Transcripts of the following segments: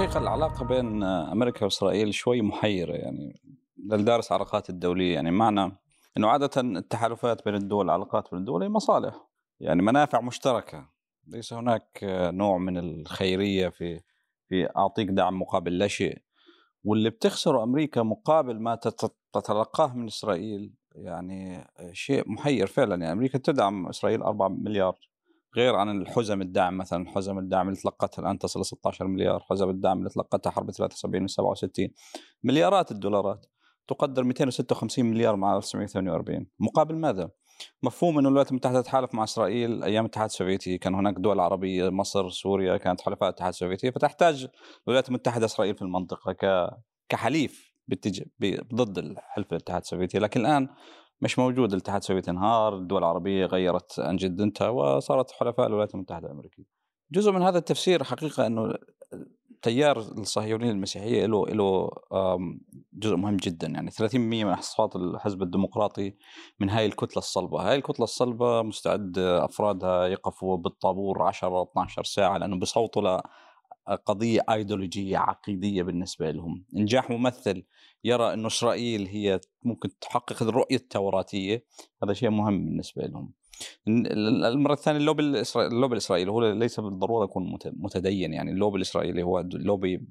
الحقيقة العلاقة بين أمريكا وإسرائيل شوي محيرة يعني للدارس العلاقات الدولية يعني معنى أنه عادة التحالفات بين الدول العلاقات بين الدول هي مصالح يعني منافع مشتركة ليس هناك نوع من الخيرية في في أعطيك دعم مقابل لا شيء. واللي بتخسره أمريكا مقابل ما تتلقاه من إسرائيل يعني شيء محير فعلا يعني أمريكا تدعم إسرائيل 4 مليار غير عن الحزم الدعم مثلا حزم الدعم اللي تلقتها الآن تصل 16 مليار حزم الدعم اللي تلقتها حرب 73 و 67 مليارات الدولارات. تقدر 256 مليار مع 1948 مقابل ماذا؟ مفهوم إنه الولايات المتحدة تتحالف مع إسرائيل أيام الاتحاد السوفيتي. كان هناك دول عربية مصر سوريا كانت حلفاء الاتحاد السوفيتي. فتحتاج الولايات المتحدة إسرائيل في المنطقة ك كحليف. ضد الحلف الاتحاد السوفيتي. لكن الآن مش موجود الاتحاد السوفيتي انهار الدول العربية غيرت عن جدنتها وصارت حلفاء الولايات المتحدة الأمريكية. جزء من هذا التفسير حقيقة إنه تيار الصهيونيه المسيحية له له جزء مهم جدا. يعني 30% من اصوات الحزب الديمقراطي من هاي الكتلة الصلبة، هاي الكتلة الصلبة مستعد أفرادها يقفوا بالطابور 10 12 ساعة لأنه بيصوتوا لقضيه أيديولوجية عقيدية بالنسبة لهم، نجاح ممثل يرى إنه إسرائيل هي ممكن تحقق الرؤية التوراتية هذا شيء مهم بالنسبة لهم. المره الثانية اللوبي الاسرائيلي اللوبي الإسرائيلي هو ليس بالضرورة يكون متدين يعني اللوبي الإسرائيلي هو لوبي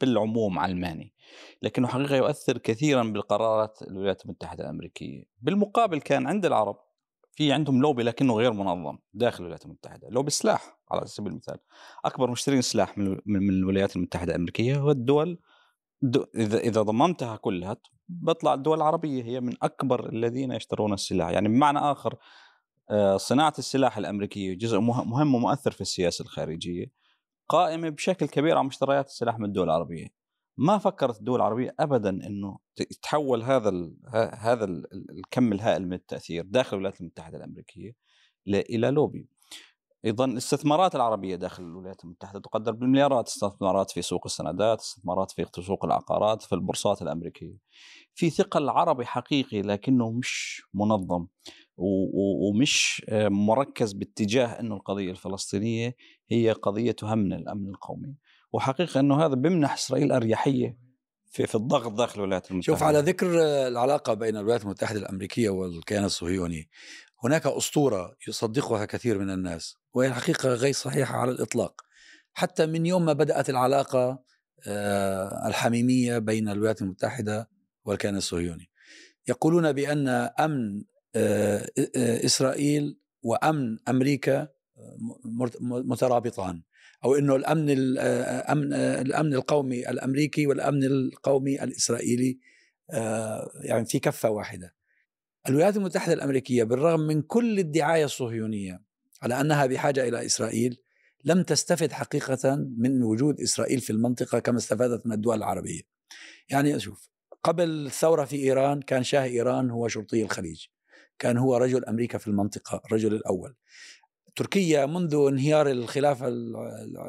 بالعموم علماني لكنه حقيقة يؤثر كثيرا بالقرارات الولايات المتحدة الأمريكية. بالمقابل كان عند العرب في عندهم لوبي لكنه غير منظم داخل الولايات المتحدة. لوبي السلاح على سبيل المثال. أكبر مشترين سلاح من, من الولايات المتحدة الأمريكية هو الدول إذا إذا ضممتها كلها بطلع الدول العربية هي من أكبر الذين يشترون السلاح. يعني بمعنى آخر آه، صناعة السلاح الأمريكية جزء مهم ومؤثر في السياسة الخارجية قائمة بشكل كبير على مشتريات السلاح من الدول العربية. ما فكرت الدول العربية ابدا إنه تحول هذا ال هذا ال الكم الهائل من التأثير داخل الولايات المتحدة الأمريكية إلى لوبي. أيضا الاستثمارات العربية داخل الولايات المتحدة تقدر بالمليارات استثمارات في سوق السندات استثمارات في سوق العقارات في البورصات الأمريكية. في ثقل عربي حقيقي لكنه مش منظم ومش مركز باتجاه انه القضية الفلسطينية هي قضية تهمنا الأمن القومي. وحقيقة أنه هذا بيمنح إسرائيل أريحية في في الضغط داخل الولايات المتحدة. شوف على ذكر العلاقة بين الولايات المتحدة الأمريكية والكيان الصهيوني هناك أسطورة يصدقها كثير من الناس. وهي الحقيقة غير صحيحة على الإطلاق. حتى من يوم ما بدأت العلاقة آه، الحميمية بين الولايات المتحدة والكيان الصهيوني. يقولون بأن أمن آه، آه، إسرائيل وأمن أمريكا مترابطان. أو إنه الأمن الامن الأمن القومي الأمريكي والأمن القومي الإسرائيلي يعني في كفة واحدة. الولايات المتحدة الأمريكية بالرغم من كل الدعاية الصهيونية على أنها بحاجة إلى إسرائيل لم تستفد حقيقة من وجود إسرائيل في المنطقة كما استفادت من الدول العربية. يعني أشوف قبل الثورة في إيران كان شاه إيران هو شرطي الخليج. كان هو رجل أمريكا في المنطقة، الرجل الأول. تركيا منذ انهيار الخلافة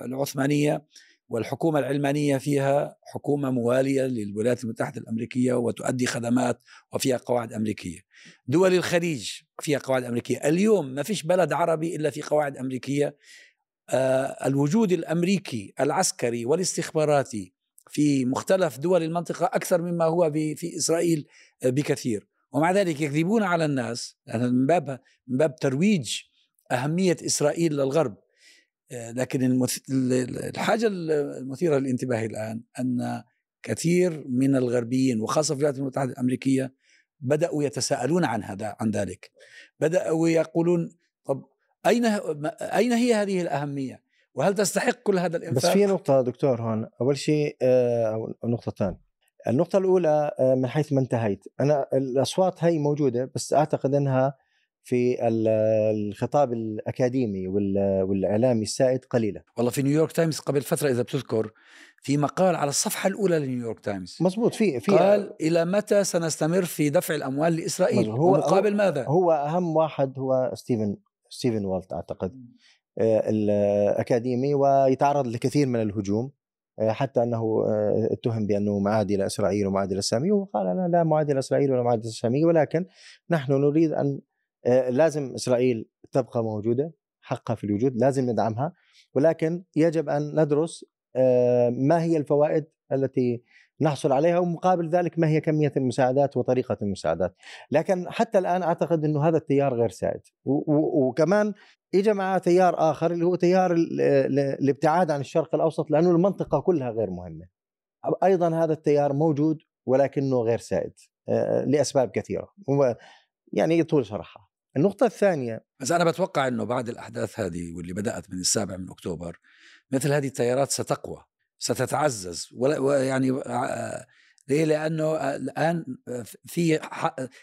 العثمانية والحكومة العلمانية فيها حكومة موالية للولايات المتحدة الأمريكية وتؤدي خدمات وفيها قواعد أمريكية. دول الخليج فيها قواعد أمريكية. اليوم ما فيش بلد عربي إلا في قواعد أمريكية. آه الوجود الأمريكي العسكري والاستخباراتي في مختلف دول المنطقة أكثر مما هو في إسرائيل آه، بكثير. ومع ذلك يكذبون على الناس من باب من باب ترويج أهمية إسرائيل للغرب. لكن الحاجة المثيرة للانتباه الآن أن كثير من الغربيين وخاصة في الولايات المتحدة الأمريكية بدأوا يتساءلون عن هذا عن ذلك. بدأوا يقولون طب أين أين هي هذه الأهمية؟ وهل تستحق كل هذا الإنفاق؟ بس في نقطة دكتور هون أول شيء آه، أو نقطتان النقطة الأولى آه، من حيث ما انتهيت. أنا الأصوات هي موجودة بس أعتقد أنها في الخطاب الأكاديمي والإعلامي السائد قليله والله في نيويورك تايمز قبل فترة إذا بتذكر في مقال على الصفحة الأولى لنيويورك تايمز. مزبوط في في قال إلى متى سنستمر في دفع الأموال لإسرائيل؟ هو مقابل هو ماذا؟ هو أهم واحد هو ستيفن ستيفن والت أعتقد. آه، الأكاديمي ويتعرض لكثير من الهجوم آه، حتى أنه آه، اتهم بأنه معادي لإسرائيل ومعادي للساميه وقال أنا لا معادي لإسرائيل ولا معادي للساميه ولكن نحن نريد أن لازم إسرائيل تبقى موجودة حقها في الوجود لازم ندعمها. ولكن يجب أن ندرس آه، ما هي الفوائد التي نحصل عليها ومقابل ذلك ما هي كمية المساعدات وطريقة المساعدات. لكن حتى الآن أعتقد إنه هذا التيار غير سائد. وكمان اجى معه تيار آخر اللي هو تيار الابتعاد عن الشرق الأوسط لأنه المنطقة كلها غير مهمة. أيضا هذا التيار موجود ولكنه غير سائد آه، لأسباب كثيرة. يعني يطول شرحها النقطة الثانية. بس أنا بتوقع أنه بعد الأحداث هذه واللي بدأت من السابع من أكتوبر مثل هذه التيارات ستقوى ستتعزز ويعني آه، ليه؟ لأنه الآن في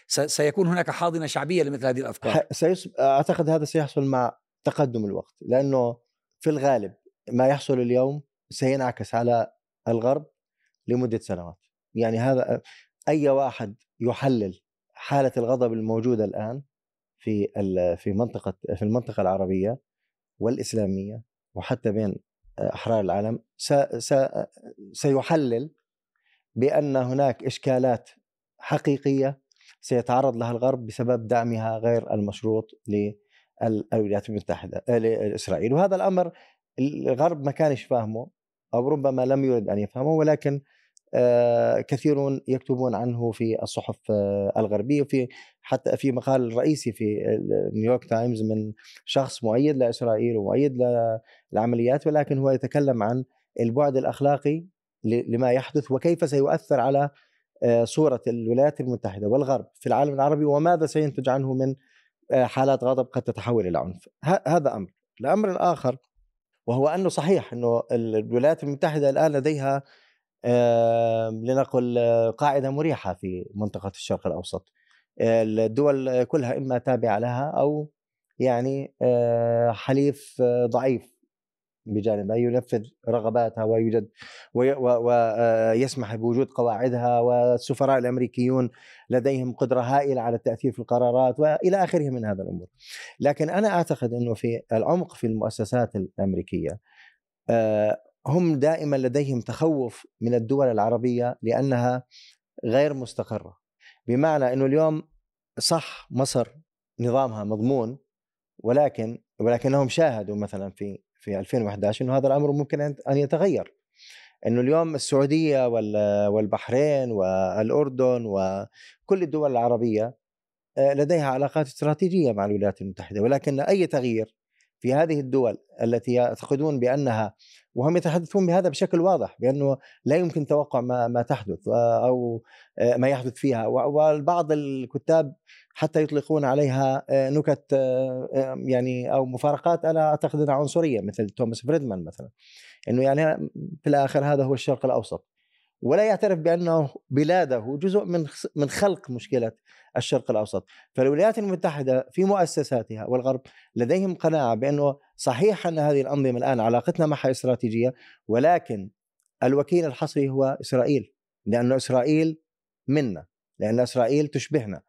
سيكون هناك حاضنة شعبية لمثل هذه الأفكار. أعتقد هذا سيحصل مع تقدم الوقت لأنه في الغالب ما يحصل اليوم سينعكس على الغرب لمدة سنوات. يعني هذا أي واحد يحلل حالة الغضب الموجودة الآن في في منطقة في المنطقة العربية والإسلامية وحتى بين أحرار العالم سيحلل بأن هناك إشكالات حقيقية سيتعرض لها الغرب بسبب دعمها غير المشروط للولايات المتحدة آه، لإسرائيل. وهذا الأمر الغرب ما كانش فاهمه أو ربما لم يرد أن يفهمه ولكن آه، كثيرون يكتبون عنه في الصحف آه، الغربية وفي حتى في مقال رئيسي في نيويورك تايمز من شخص مؤيد لإسرائيل ومؤيد للعمليات ولكن هو يتكلم عن البعد الأخلاقي لما يحدث وكيف سيؤثر على آه، صورة الولايات المتحدة والغرب في العالم العربي وماذا سينتج عنه من حالات غضب قد تتحول إلى عنف. هذا أمر. الأمر الآخر وهو أنه صحيح أنه الولايات المتحدة الآن لديها لنقل قاعدة مريحة في منطقة الشرق الأوسط الدول كلها إما تابعة لها أو يعني آه، حليف ضعيف بجانبها ينفذ رغباتها ويوجد ويسمح آه، بوجود قواعدها والسفراء الأمريكيون لديهم قدرة هائلة على التأثير في القرارات وإلى آخره من هذا الأمور. لكن أنا أعتقد إنه في العمق في المؤسسات الأمريكية آه، هم دائما لديهم تخوف من الدول العربية لأنها غير مستقرة. بمعنى إنه اليوم صح مصر نظامها مضمون ولكن ولكنهم شاهدوا مثلا في في 2011 إنه هذا الأمر ممكن أن يتغير. إنه اليوم السعودية والبحرين والأردن وكل الدول العربية آه، لديها علاقات استراتيجية مع الولايات المتحدة ولكن أي تغيير في هذه الدول التي يعتقدون بأنها وهم يتحدثون بهذا بشكل واضح بأنه لا يمكن توقع ما ما تحدث آه، أو آه، ما يحدث فيها. والبعض الكتاب حتى يطلقون عليها آه، نكت يعني أو مفارقات أنا أعتقد إنها عنصرية مثل توماس فريدمان مثلا. إنه يعني في الآخر هذا هو الشرق الأوسط. ولا يعترف بأنه بلاده جزء من من خلق مشكلة الشرق الأوسط، فالولايات المتحدة في مؤسساتها والغرب لديهم قناعة بأنه صحيح أن هذه الأنظمة الآن علاقتنا معها استراتيجية ولكن الوكيل الحصري هو إسرائيل، لأن إسرائيل منا، لأن إسرائيل تشبهنا،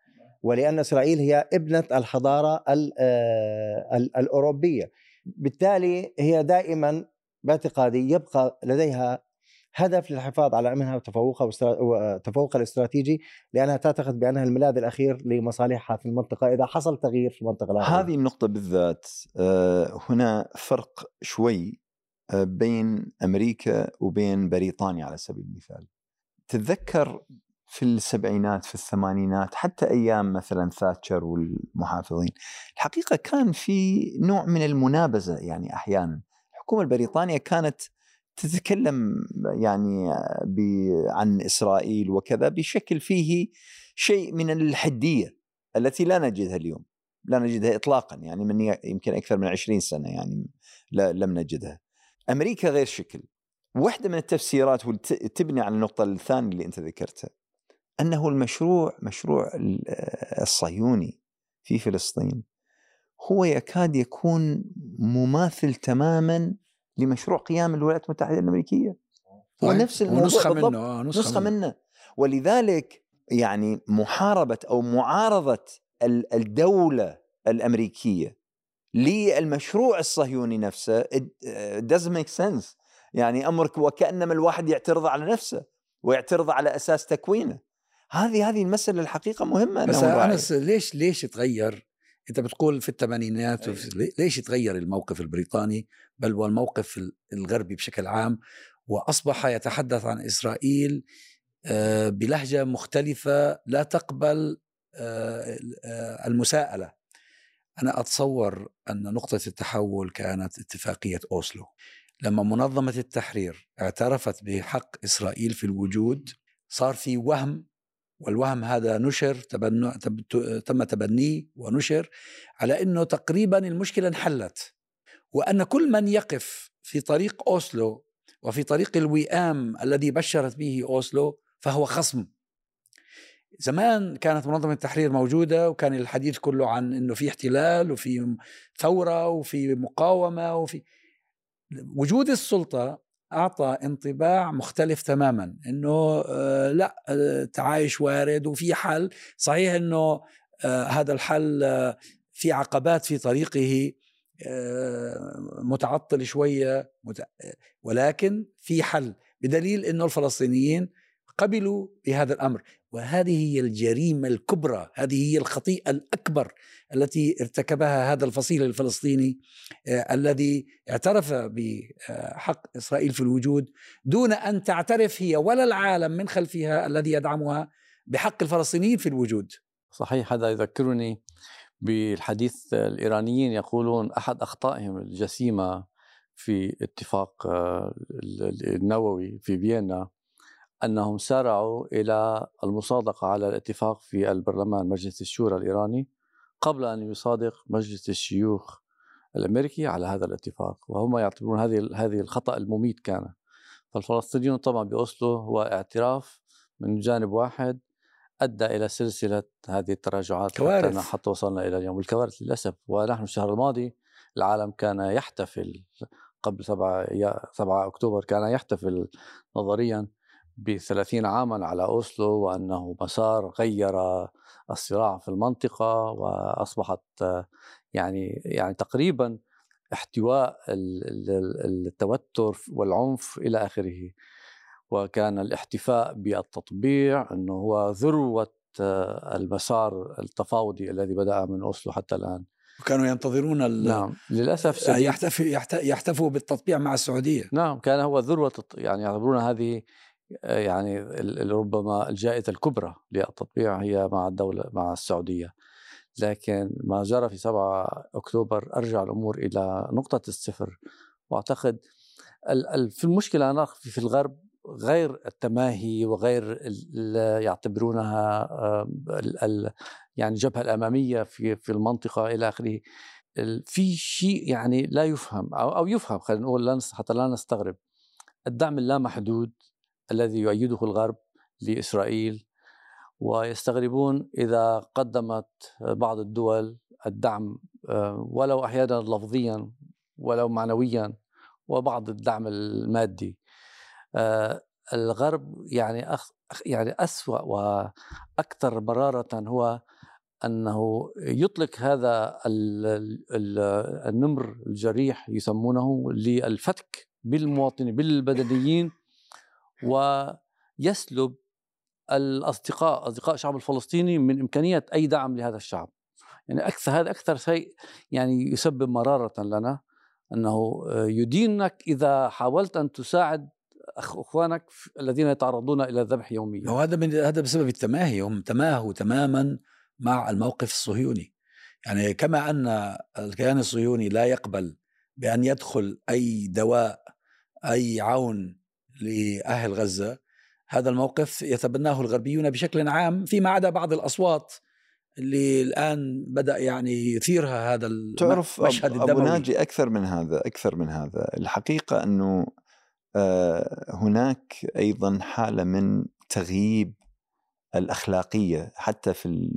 ولأن إسرائيل هي ابنة الحضارة آه، الأوروبية، بالتالي هي دائما باعتقادي يبقى لديها هدف للحفاظ على أمنها وتفوقها وتفوقها الاستراتيجي لأنها تعتقد بأنها الملاذ الأخير لمصالحها في المنطقة إذا حصل تغيير في المنطقة العربيه. هذه النقطة بالذات آه، هنا فرق شوي آه، بين أمريكا وبين بريطانيا على سبيل المثال. تتذكر في السبعينات في الثمانينات حتى أيام مثلا ثاتشر والمحافظين الحقيقة كان في نوع من المنابذه يعني أحيانا الحكومة البريطانية كانت تتكلم يعني عن إسرائيل وكذا بشكل فيه شيء من الحدية التي لا نجدها اليوم. لا نجدها اطلاقا يعني من يمكن أكثر من 20 سنة يعني لم نجدها. أمريكا غير شكل. واحدة من التفسيرات تبني على النقطة الثانية اللي أنت ذكرتها أنه المشروع مشروع الصهيوني في فلسطين هو يكاد يكون مماثل تماما لمشروع قيام الولايات المتحدة الأمريكية. هو نفس الموضوع نسخه منه آه نسخة, نسخة منه. منه. ولذلك يعني محاربة أو معارضة الدولة الأمريكية للمشروع الصهيوني نفسه doesn't make sense. يعني أمرك وكأنما الواحد يعترض على نفسه ويعترض على أساس تكوينه. هذه هذه المسألة الحقيقة مهمة بس أنس ليش ليش تغير؟ أنت بتقول في الثمانينات أيوة. ليش تغير الموقف البريطاني؟ بل والموقف الغربي بشكل عام وأصبح يتحدث عن إسرائيل آه، بلهجة مختلفة لا تقبل آه، آه، المساءلة. أنا أتصور أن نقطة التحول كانت اتفاقية أوسلو. لما منظمة التحرير اعترفت بحق إسرائيل في الوجود صار في وهم والوهم هذا نشر تبنو تم تبنيه ونشر على إنه تقريبا المشكلة انحلت. وأن كل من يقف في طريق أوسلو وفي طريق الوئام الذي بشرت به أوسلو فهو خصم. زمان كانت منظمة التحرير موجودة وكان الحديث كله عن إنه في احتلال وفي ثورة وفي مقاومة وفي وجود السلطة أعطى انطباع مختلف تماما إنه آه لا آه، وارد وفي حل. صحيح إنه آه هذا الحل في عقبات في طريقه متعطل شوية ولكن في حل. بدليل إنه الفلسطينيين قبلوا بهذا الأمر. وهذه هي الجريمة الكبرى هذه هي الخطيئة الأكبر التي ارتكبها هذا الفصيل الفلسطيني آه الذي اعترف بحق إسرائيل في الوجود دون أن تعترف هي ولا العالم من خلفها الذي يدعمها بحق الفلسطينيين في الوجود. صحيح هذا يذكرني بالحديث الإيرانيين يقولون أحد أخطائهم الجسيمة في اتفاق آه، النووي في فيينا أنهم سارعوا إلى المصادقة على الاتفاق في البرلمان مجلس الشورى الإيراني قبل أن يصادق مجلس الشيوخ الأمريكي على هذا الاتفاق وهم يعتبرون هذه هذه الخطأ المميت كان. فالفلسطينيون طبعا بأوسلو هو اعتراف من جانب واحد أدى إلى سلسلة هذه التراجعات كوارث. حتى, حتى وصلنا إلى اليوم. والكوارث للأسف ونحن الشهر الماضي العالم كان يحتفل قبل 7 7 أكتوبر كان يحتفل نظريا ب 30 عاما على أوسلو وأنه مسار غير الصراع في المنطقة وأصبحت يعني يعني تقريبا احتواء التوتر والعنف إلى آخره. وكان الاحتفاء بالتطبيع إنه هو ذروة آه، المسار التفاوضي الذي بدأ من أوسلو حتى الآن. وكانوا ينتظرون نعم للأسف آه، يحتفي يحتفوا بالتطبيع مع السعودية. نعم كان هو ذروة يعني يعتبرون هذه يعني ربما الجائزة الكبرى للتطبيع هي مع الدولة مع السعودية. لكن ما جرى في 7 أكتوبر أرجع الأمور إلى نقطة الصفر. وأعتقد في المشكلة أنا في الغرب غير التماهي وغير يعتبرونها يعني الجبهه الأمامية في في المنطقة إلى آخره. في شيء يعني لا يفهم أو يفهم خلينا نقول حتى لا نستغرب. الدعم اللامحدود الذي يؤيده الغرب لإسرائيل ويستغربون إذا قدمت بعض الدول الدعم ولو أحيانا لفظيا ولو معنويا وبعض الدعم المادي. آه، الغرب يعني أخ يعني أسوأ وأكثر مرارة هو أنه يطلق هذا النمر الجريح يسمونه للفتك بالمواطنين بالبدنيين ويسلب الأصدقاء أصدقاء الشعب الفلسطيني من إمكانية أي دعم لهذا الشعب. يعني أكثر هذا أكثر شيء يعني يسبب مرارة لنا أنه يدينك إذا حاولت أن تساعد إخوانك الذين يتعرضون إلى الذبح يوميا. وهذا من هذا بسبب التماهي هم تماهوا تماما مع الموقف الصهيوني. يعني كما أن الكيان الصهيوني لا يقبل بأن يدخل أي دواء أي عون لأهل غزة. هذا الموقف يتبناه الغربيون بشكل عام فيما عدا بعض الأصوات اللي الآن بدأ يعني يثيرها هذا المشهد تعرف أبو ناجي أكثر من هذا أكثر من هذا. الحقيقة أنه آه، هناك أيضا حالة من تغييب الأخلاقية حتى في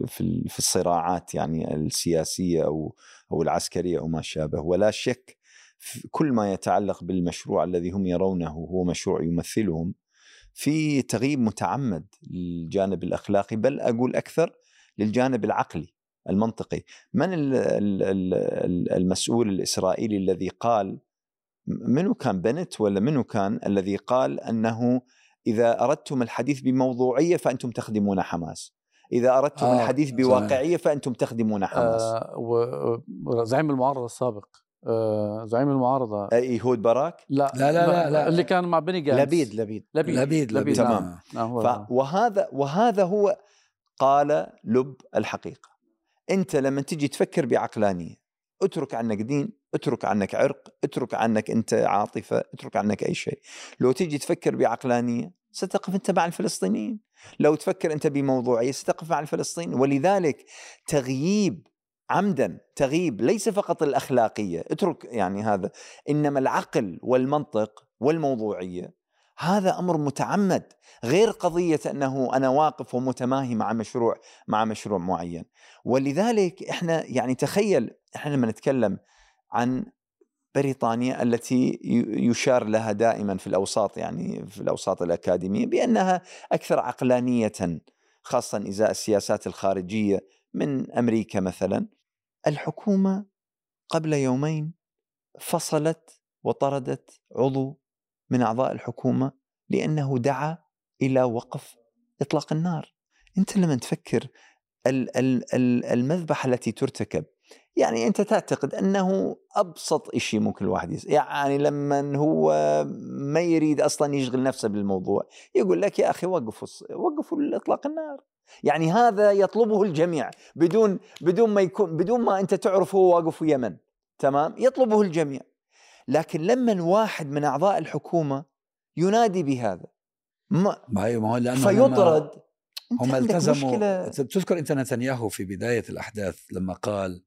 في الصراعات يعني السياسية أو أو العسكرية أو ما شابه. ولا شك كل ما يتعلق بالمشروع الذي هم يرونه هو مشروع يمثلهم في تغييب متعمد للجانب الأخلاقي بل أقول أكثر للجانب العقلي المنطقي. من المسؤول الإسرائيلي الذي قال منو كان بنت ولا منو كان الذي قال أنه إذا أردتم الحديث بموضوعية فأنتم تخدمون حماس. إذا أردتم آه الحديث بواقعية فأنتم تخدمون حماس. آه وزعيم المعارضة السابق. زعيم المعارضة. ايهود باراك؟ لا لا- لا- لا- لا. اللي كان مع بني جانتس لبيد لبيد. لبيد. لبيد لبيد. تمام. آه. نعم ف... وهذا وهذا هو قال لب الحقيقة. أنت لما تجي تفكر بعقلانية اترك عنك دين اترك عنك عرق اترك عنك أنت عاطفة اترك عنك أي شيء. لو تجي تفكر بعقلانية ستقف أنت مع الفلسطينيين. لو تفكر أنت بموضوعية ستقف مع الفلسطينيين. ولذلك تغييب عمدا تغييب ليس فقط الأخلاقية اترك يعني هذا إنما العقل والمنطق والموضوعية. هذا أمر متعمد غير قضية أنه أنا واقف ومتماهي مع مشروع مع مشروع معين. ولذلك إحنا يعني تخيل إحنا لما نتكلم عن بريطانيا التي يشار لها دائما في الأوساط يعني في الأوساط الأكاديمية بأنها أكثر عقلانية خاصه إزاء السياسات الخارجية من أمريكا مثلا. الحكومة قبل يومين فصلت وطردت عضو من أعضاء الحكومة لأنه دعا إلى وقف إطلاق النار. أنت لما تفكر ال- ال- ال- المذبحة التي ترتكب يعني أنت تعتقد أنه أبسط شيء ممكن الواحد يس... يعني لما هو ما يريد أصلا يشغل نفسه بالموضوع يقول لك يا أخي وقفوا وقفوا اطلاق النار. يعني هذا يطلبه الجميع. بدون بدون ما يكون بدون ما أنت تعرف هو واقف في يمن تمام؟ يطلبه الجميع. لكن لما واحد من أعضاء الحكومة ينادي بهذا ما ما هو لأنه هم- فيطرد. هم التزموا مشكلة. بتذكر أنت نتنياهو في بداية الأحداث لما قال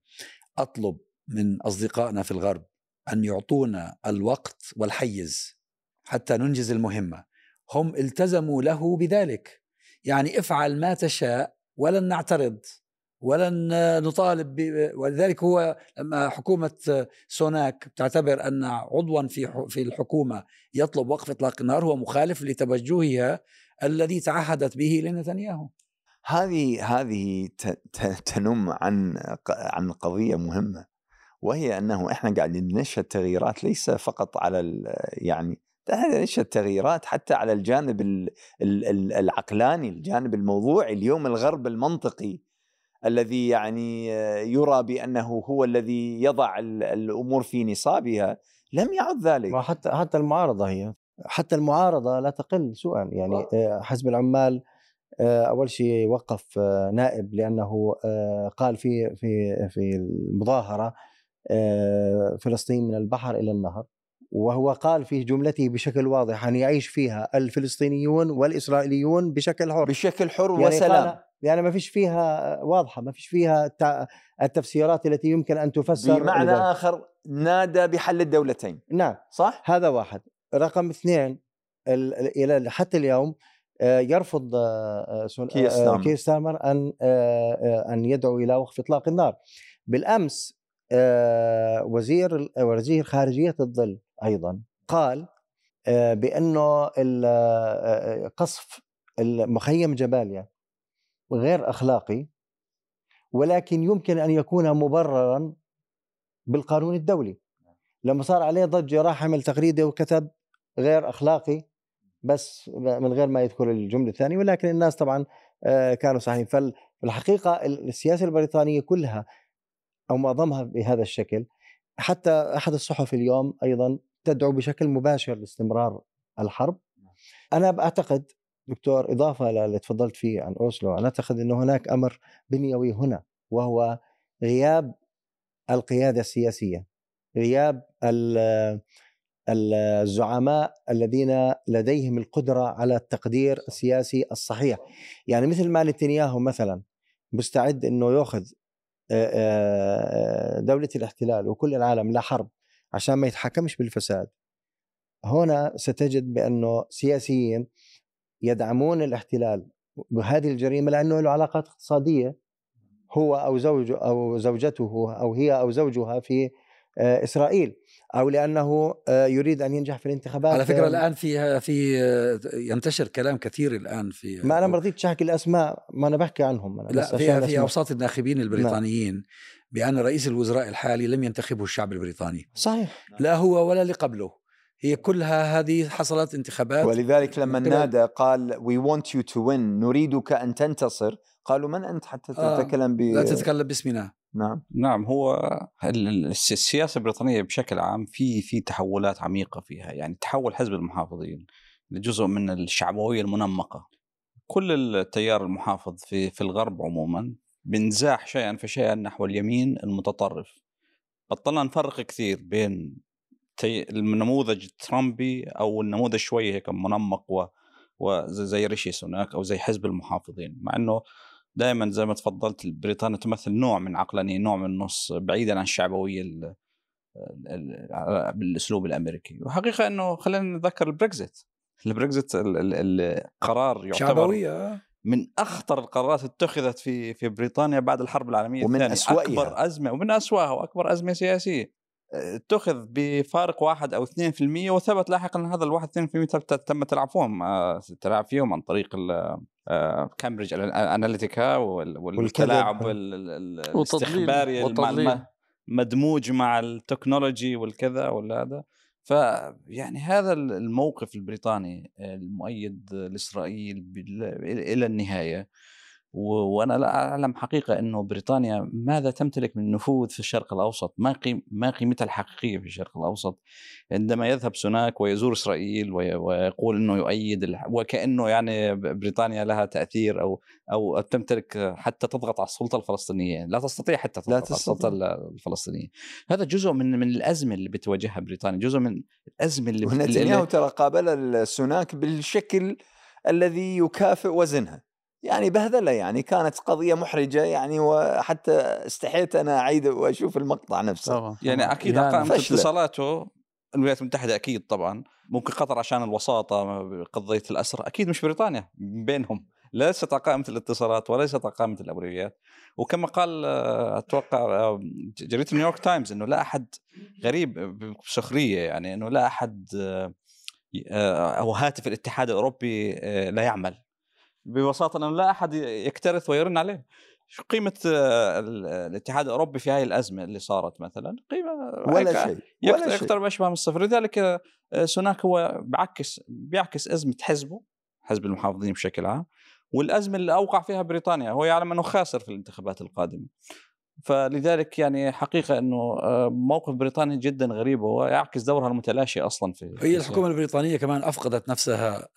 أطلب من أصدقائنا في الغرب أن يعطونا الوقت والحيز حتى ننجز المهمة. هم التزموا له بذلك. يعني افعل ما تشاء ولن نعترض ولن نطالب ب... ولذلك هو لما حكومة سوناك تعتبر أن عضوا في في الحكومة يطلب وقف إطلاق النار هو مخالف لتوجهها الذي تعهدت به لنتنياهو. هذه هذه تنم عن عن قضية مهمة وهي أنه إحنا قاعدين نشهد تغييرات ليس فقط على يعني نشهد تغييرات حتى على الجانب ال- ال- ال- العقلاني الجانب الموضوعي اليوم الغرب المنطقي الذي يعني يرى بأنه هو الذي يضع ال- الأمور في نصابها لم يعد ذلك. حتى حتى المعارضة هي. حتى المعارضة لا تقل سوءا. يعني آه، حزب العمال آه، أول شيء وقف آه، نائب لأنه قال في في في المظاهرة فلسطين من البحر إلى النهر. وهو قال في جملته بشكل واضح أن يعيش فيها الفلسطينيون والإسرائيليون بشكل حر بشكل حر يعني وسلام يعني ما فيش فيها واضحة ما فيش فيها التفسيرات التي يمكن أن تفسر بمعنى لذلك. آخر نادى بحل الدولتين نعم صح؟ هذا واحد رقم اثنين إلى حتى اليوم آه، يرفض آه، آه، كير ستارمر. آه، أن يدعو إلى وقف إطلاق النار بالأمس آه، وزير وزير خارجية الظل أيضا. قال آه، بأنه آه، آه، قصف المخيم جباليا غير أخلاقي ولكن يمكن أن يكون مبررا بالقانون الدولي. لما صار عليه ضجة راح عمل تغريدة وكتب غير أخلاقي بس من غير ما يذكر الجملة الثانية. ولكن الناس طبعا كانوا صحيحين. فالحقيقة السياسة البريطانية كلها أو معظمها بهذا الشكل حتى أحد الصحف اليوم أيضا تدعو بشكل مباشر لاستمرار الحرب. أنا بعتقد دكتور إضافة للي تفضلت فيه عن أوسلو أنا أعتقد إنه هناك أمر بنيوي هنا وهو غياب القيادة السياسية غياب ال- ال- الزعماء الذين لديهم القدرة على التقدير السياسي الصحيح. يعني مثل ما نتنياهو مثلا مستعد إنه يأخذ دولة الاحتلال وكل العالم لحرب عشان ما يتحكمش بالفساد. هنا ستجد بأنه سياسيين يدعمون الاحتلال بهذه الجريمة لأنه له علاقات اقتصادية. هو أو زوجه أو زوجته أو هي أو زوجها في آه، إسرائيل. أو لأنه آه، يريد أن ينجح في الانتخابات. على فكرة آه، الآن في في ينتشر كلام كثير الآن في ما أنا ما رضيتش أحكي الأسماء ما أنا بحكي عنهم أنا لا في في. أوساط الناخبين البريطانيين. بأن رئيس الوزراء الحالي لم ينتخبه الشعب البريطاني. صحيح. لا هو ولا اللي قبله. هي كلها هذه حصلت انتخابات. ولذلك لما نادى قال وي want you to win. نريدك أن تنتصر. قالوا من أنت حتى آه، تتكلم ب لا تتكلم باسمنا. نعم. نعم هو ال- ال- الس- السياسة البريطانية بشكل عام في في تحولات عميقة فيها. يعني تحول حزب المحافظين لجزء من الشعبوية المنمقة. كل التيار المحافظ في في الغرب عموما بتنزاح شيئا فشيئا نحو اليمين المتطرف. بطلنا نفرق كثير بين. النموذج الترامبي أو النموذج شوي هيك منمق و... وزي زي ريشي سوناك أو زي حزب المحافظين مع إنه دائما زي ما تفضلت بريطانيا تمثل نوع من عقلانية نوع من النص بعيدا عن الشعبوية ال... ال... ال... بالأسلوب الأمريكي. وحقيقة إنه خلينا نتذكر البريكزيت. البريكزيت ال... ال... القرار يعتبر شعبوية من أخطر القرارات اتخذت في في بريطانيا بعد الحرب العالمية ومن الثانية أسوأها. أكبر أزمة ومن أسوأها وأكبر أزمة سياسية اتخذ بفارق واحد أو 2% وثبت لاحقا أن هذا الواحد 2% تم- تم تلعب فيهم آه، تلعب فيهم عن طريق ال- آه، كامبريدج اناليتيكا وال- والتلاعب. الاستخباري. الم- مدموج مع ال technology والكذا ولا هذا فيعني هذا الموقف البريطاني المؤيد لإسرائيل إلى النهاية. وأنا لا أعلم حقيقة إنه بريطانيا ماذا تمتلك من نفوذ في الشرق الأوسط؟ ما قيم ما قيمتها الحقيقية في الشرق الأوسط؟ عندما يذهب سوناك ويزور إسرائيل وي- ويقول إنه يؤيد وكأنه يعني بريطانيا لها تأثير أو أو تمتلك حتى تضغط على السلطة الفلسطينية. لا تستطيع حتى تضغط لا على السلطة تستطيع. ال- الفلسطينية. هذا جزء من من الأزمة اللي بتواجهها بريطانيا جزء من الأزمة اللي ونتنياهو ترى قابل السوناك بالشكل الذي يكافئ وزنها. يعني بهذلة يعني كانت قضية محرجة يعني وحتى استحيت أنا أعيد وأشوف المقطع نفسه طبعا يعني أكيد. قائمه فشلة. اتصالاته الولايات المتحدة أكيد طبعا ممكن قطر عشان الوساطة بقضيه الاسرى أكيد مش بريطانيا بينهم ليست على قائمه الاتصالات وليست على قائمه الأولويات وكما قال آه، أتوقع آه، جريده نيويورك تايمز إنه لا أحد غريب بسخريه يعني إنه لا أحد آه، أو هاتف الاتحاد الأوروبي لا يعمل ببساطة انه لا أحد يكترث ويرن عليه. شو قيمة آه، ال- الاتحاد الأوروبي في هذه الأزمة اللي صارت مثلا؟ قيمة ولا شيء ولا يقترب اشبه من الصفر لذلك آه، سوناك هو بعكس بيعكس أزمة حزبه حزب المحافظين بشكل عام والأزمة اللي أوقع فيها بريطانيا. هو يعلم أنه خاسر في الانتخابات القادمة. فلذلك يعني حقيقة أنه آه، موقف بريطانيا جدا غريب وهو يعكس دورها المتلاشي أصلا في هي الحكومة البريطانية كمان أفقدت نفسها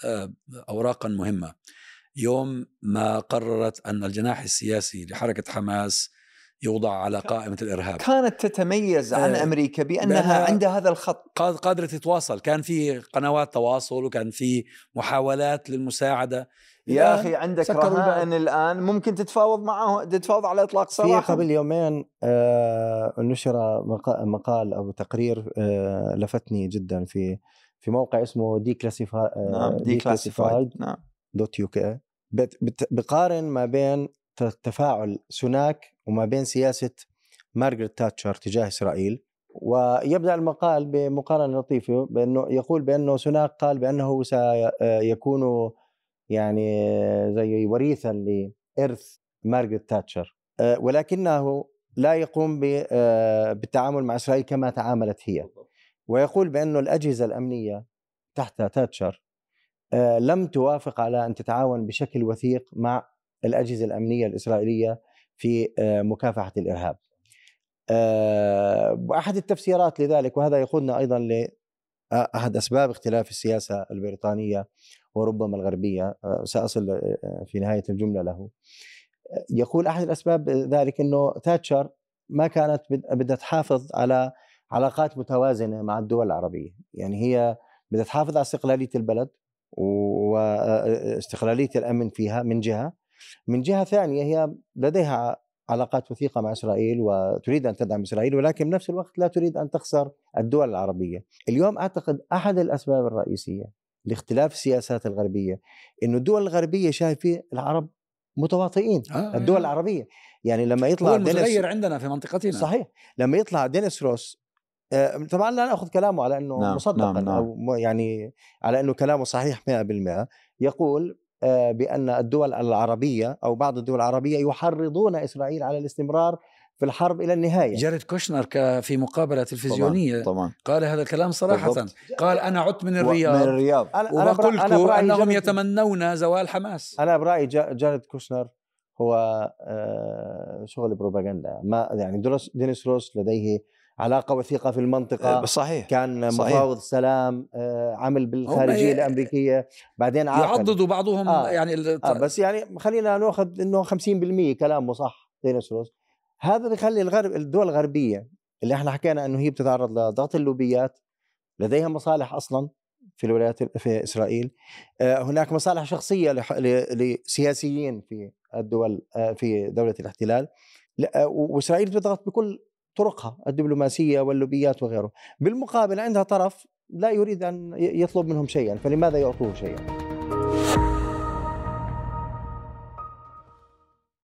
أوراقا مهمة. يوم ما قررت أن الجناح السياسي لحركة حماس يوضع على قائمة الإرهاب. كانت تتميز عن آه، أمريكا بأنها بأنها- عندها هذا الخط. قاد- قادرة تتواصل. كان في قنوات تواصل وكان في محاولات للمساعدة. يا أخي عندك. رهائن الآن. ممكن تتفاوض معه تتفاوض على إطلاق في سراح قبل يومين آه، نشر مقا- مقال أو تقرير آه، لفتني جدا في في موقع اسمه Declassified نعم Declassified نعم. dot UK بقارن ما بين تفاعل سوناك وما بين سياسة مارغريت تاتشر تجاه إسرائيل ويبدأ المقال بمقارنة لطيفة بأنه يقول بأنه سوناك قال بأنه سيكون يعني زي وريثا لإرث مارغريت تاتشر. ولكنه لا يقوم بالتعامل مع إسرائيل كما تعاملت هي. ويقول بأنه الأجهزة الأمنية تحت تاتشر لم توافق على أن تتعاون بشكل وثيق مع الأجهزة الأمنية الإسرائيلية في آه، مكافحة الإرهاب. آه، واحد التفسيرات لذلك وهذا يقودنا أيضا لاحد أسباب اختلاف السياسة البريطانية وربما الغربية آه، سأصل آه، في نهاية الجملة له. آه، يقول أحد الأسباب ذلك إنه تاتشر ما كانت بد- بدها تحافظ على علاقات متوازنة مع الدول العربية، يعني هي بدها تحافظ على استقلالية البلد واستقلالية الأمن فيها من جهة من جهة ثانية هي لديها علاقات وثيقة مع إسرائيل وتريد أن تدعم إسرائيل ولكن بنفس الوقت لا تريد أن تخسر الدول العربية. اليوم أعتقد أحد الأسباب الرئيسية لاختلاف السياسات الغربية إنه الدول الغربية شايفة العرب متواطئين آه، الدول آه. العربية يعني لما هو يطلع دينيس المتغير عندنا في منطقتنا صحيح لما يطلع دينيس روس طبعا لا نأخذ كلامه على أنه نعم، مصدقا نعم، نعم. أو يعني على أنه كلامه صحيح 100% يقول آه، بأن الدول العربية أو بعض الدول العربية يحرضون إسرائيل على الاستمرار في الحرب إلى النهاية. جاريد كوشنر ك- في مقابلة تلفزيونية طبعا قال هذا الكلام صراحة. بالضبط. قال أنا عدت من من الرياض. الرياض. أنا أنا أنا لكم برأيي أنهم جاريد- يتمنون زوال حماس. أنا برأيي جا- جاريد كوشنر هو آه، شغل بروباغندا. ما يعني دينيس روس دينيس روس لديه علاقة وثيقة في المنطقة آه، صحيح كان. مفاوض سلام آه، عمل بالخارجية الأمريكية بعدين عاقل يعضدوا بعضهم آه. يعني آه بس يعني خلينا ناخذ إنه 50% كلامه صح دينيس روس هذا بيخلي الغرب الدول الغربية اللي إحنا حكينا إنه هي بتتعرض لضغط اللوبيات لديها مصالح أصلا في الولايات في إسرائيل آه، هناك مصالح شخصية لسياسيين في الدول في دولة الاحتلال لا- وإسرائيل بتضغط بكل طرقها الدبلوماسية واللوبيات وغيره. بالمقابل عندها طرف لا يريد أن يطلب منهم شيئا فلماذا يعطوه شيئا؟